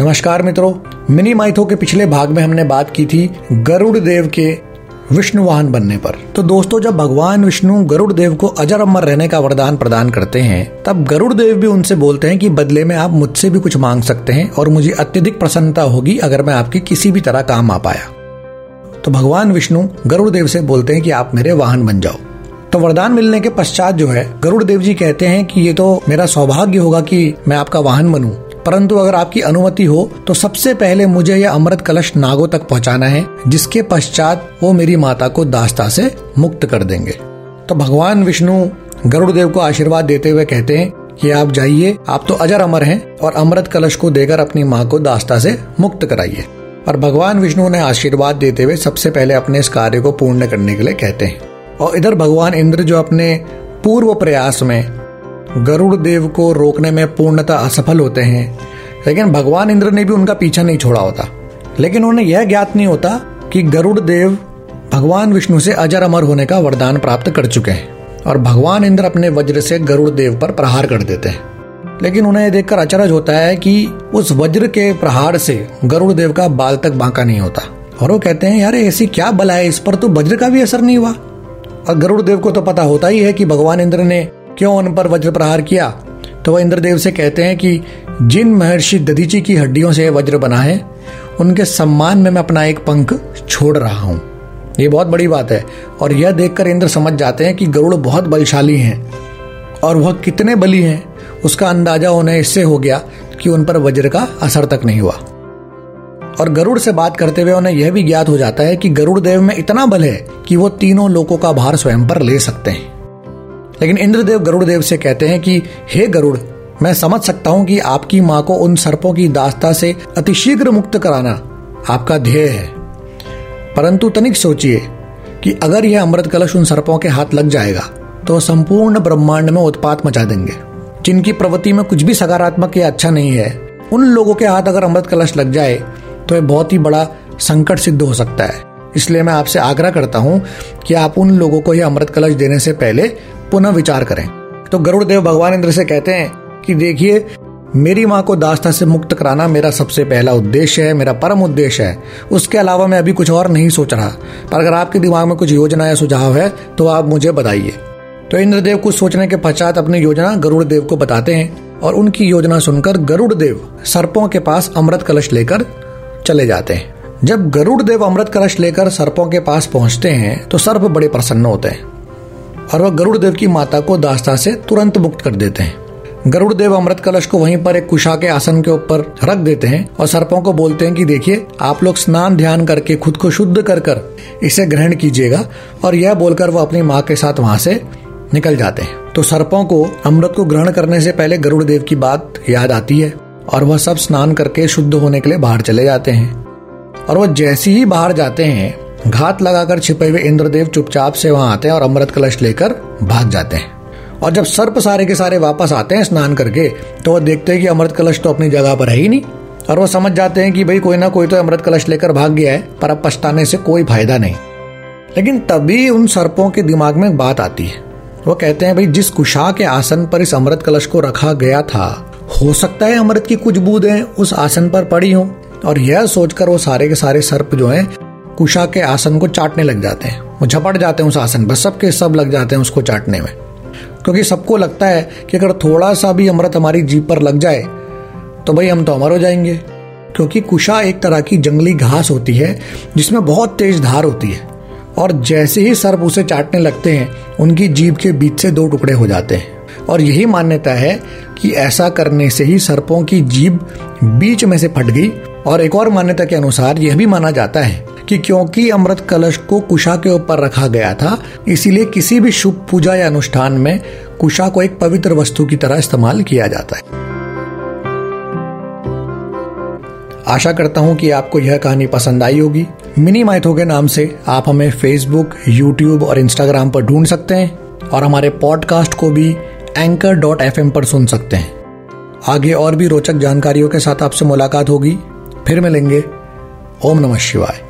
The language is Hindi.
नमस्कार मित्रों, मिनी माइथो के पिछले भाग में हमने बात की थी गरुड़ देव के विष्णु वाहन बनने पर। तो दोस्तों, जब भगवान विष्णु गरुड़ देव को अजर अमर रहने का वरदान प्रदान करते हैं, तब गरुड़ देव भी उनसे बोलते हैं कि बदले में आप मुझसे भी कुछ मांग सकते हैं और मुझे अत्यधिक प्रसन्नता होगी अगर मैं आपकी किसी भी तरह काम आ पाया। तो भगवान विष्णु गरुड़ देव से बोलते हैं कि आप मेरे वाहन बन जाओ। तो वरदान मिलने के पश्चात जो है, गरुड़ देव जी कहते हैं कि ये तो मेरा सौभाग्य होगा कि मैं आपका वाहन बनूं। परंतु अगर आपकी अनुमति हो तो सबसे पहले मुझे यह अमृत कलश नागो तक पहुंचाना है, जिसके पश्चात वो मेरी माता को दास्ता से मुक्त कर देंगे। तो भगवान विष्णु गरुड़ देव को आशीर्वाद देते हुए कहते हैं कि आप जाइए, आप तो अजर अमर हैं, और अमृत कलश को देकर अपनी माँ को दास्ता से मुक्त कराइए। और भगवान विष्णु ने आशीर्वाद देते हुए सबसे पहले अपने इस कार्य को पूर्ण करने के लिए कहते हैं। और इधर भगवान इंद्र जो अपने पूर्व प्रयास में गरुड़ देव को रोकने में पूर्णतः असफल होते हैं। लेकिन भगवान इंद्र ने भी उनका पीछा नहीं छोड़ा होता। लेकिन उन्हें यह ज्ञात नहीं होता कि गरुड़ देव भगवान विष्णु से अजर अमर होने का वरदान प्राप्त कर चुके हैं और भगवान इंद्र अपने वज्र से गरुड़ देव पर प्रहार कर देते हैं। लेकिन उन्हें यह देखकर अचरज होता है कि उस वज्र के प्रहार से गरुड़ देव का बाल तक बांका नहीं होता। और वो कहते हैं, यार, ऐसी क्या बला है इस पर? तो वज्र का भी असर नहीं हुआ? और गरुड़ देव को तो पता होता ही है कि भगवान इंद्र ने क्यों उन पर वज्र प्रहार किया? तो वह इंद्रदेव से कहते हैं कि जिन महर्षि ददीची की हड्डियों से वज्र बना है, उनके सम्मान में मैं अपना एक पंख छोड़ रहा हूँ। ये बहुत बड़ी बात है। और यह देखकर इंद्र समझ जाते हैं कि गरुड़ बहुत बलशाली हैं। और वह कितने बली हैं, उसका अंदाज़ा उन्हें इससे हो गया कि उन पर वज्र का असर तक नहीं हुआ। और गरुड़ से बात करते हुए उन्हें यह भी ज्ञात हो जाता है कि गरुड़ देव में इतना बल है कि वो तीनों लोगों का भार स्वयं पर ले सकते हैं। लेकिन इंद्रदेव गरुड़ देव से कहते हैं कि, हे गरुड़, मैं समझ सकता हूँ कि आपकी माँ को उन सर्पों की दास्ता से अतिशीघ्र मुक्त कराना आपका ध्येय है। परंतु तनिक सोचिए कि अगर यह अमृत कलश उन सर्पों के हाथ लग जाएगा तो संपूर्ण ब्रह्मांड में उत्पात मचा देंगे। जिनकी प्रवृत्ति में कुछ भी सकारात्मक या अच्छा नहीं है, उन लोगों के हाथ अगर अमृत कलश लग जाए तो यह बहुत ही बड़ा संकट सिद्ध हो सकता है। इसलिए मैं आपसे आग्रह करता हूँ कि आप उन लोगों को यह अमृत कलश देने से पहले पुनः विचार करें। तो गरुड़ देव भगवान इंद्र से कहते हैं कि देखिए, मेरी माँ को दास्ता से मुक्त कराना मेरा सबसे पहला उद्देश्य है, मेरा परम उद्देश्य है। उसके अलावा मैं अभी कुछ और नहीं सोच रहा। पर अगर आपके दिमाग में कुछ योजना या सुझाव है तो आप मुझे बताइए। तो इंद्रदेव कुछ सोचने के पश्चात अपनी योजना गरुड़ देव को बताते हैं और उनकी योजना सुनकर गरुड़ देव सर्पों के पास अमृत कलश लेकर चले जाते हैं। जब गरुड़ देव अमृत कलश लेकर सर्पों के पास पहुँचते हैं तो सर्प बड़े प्रसन्न होते हैं। और वह गरुड़ देव की माता को दास्ता से तुरंत मुक्त कर देते हैं। गरुड़ देव अमृत कलश को वहीं पर एक कुशा के आसन के ऊपर रख देते हैं और सर्पों को बोलते हैं कि देखिए, आप लोग स्नान ध्यान करके खुद को शुद्ध कर कर इसे ग्रहण कीजिएगा और यह बोलकर वो अपनी माँ के साथ वहाँ से निकल जाते हैं। तो सर्पों को अमृत को ग्रहण करने से पहले गरुड़ देव की बात याद आती है और वह सब स्नान करके शुद्ध होने के लिए बाहर चले जाते हैं। और वह जैसे ही बाहर जाते हैं घात लगाकर छिपे हुए इंद्रदेव चुपचाप से वहाँ आते हैं और अमृत कलश लेकर भाग जाते हैं। और जब सर्प सारे के सारे वापस आते हैं स्नान करके तो वो देखते हैं कि अमृत कलश तो अपनी जगह पर है ही नहीं। और वो समझ जाते हैं कि भाई कोई ना कोई तो अमृत कलश लेकर भाग गया है, पर अब पछताने से कोई फ़ायदा नहीं। लेकिन तभी उन सर्पों के दिमाग में बात आती है। वो कहते हैं, भाई, जिस कुशा के आसन पर इस अमृत कलश को रखा गया था, हो सकता है अमृत की कुछ बूंदें उस आसन पर पड़ी हो। और यह सोचकर वो सारे के सारे सर्प जो हैं कुशा के आसन को चाटने लग जाते हैं। वो झपट जाते हैं उस आसन पर, सबके सब लग जाते हैं उसको चाटने में। क्योंकि सबको लगता है कि अगर थोड़ा सा भी अमृत हमारी जीप पर लग जाए तो भाई हम तो अमर हो जाएँगे। क्योंकि कुशा एक तरह की जंगली घास होती है, जिसमें बहुत तेज धार होती है। और जैसे ही सर्प उसे चाटने लगते हैं, उनकी जीभ के बीच से दो टुकड़े हो जाते हैं। और यही मान्यता है कि ऐसा करने से ही सर्पों की जीभ बीच में से फट गई। और एक और मान्यता के अनुसार यह भी माना जाता है कि क्योंकि अमृत कलश को कुशा के ऊपर रखा गया था, इसीलिए किसी भी शुभ पूजा या अनुष्ठान में कुशा को एक पवित्र वस्तु की तरह इस्तेमाल किया जाता है। आशा करता हूँ कि आपको यह कहानी पसंद आई होगी। मिनी माइथो के नाम से आप हमें फेसबुक यूट्यूब और इंस्टाग्राम पर ढूंढ सकते हैं और हमारे पॉडकास्ट को भी एंकर डॉट एफएम पर सुन सकते हैं। आगे और भी रोचक जानकारियों के साथ आपसे मुलाकात होगी। फिर मिलेंगे। ओम नमः शिवाय।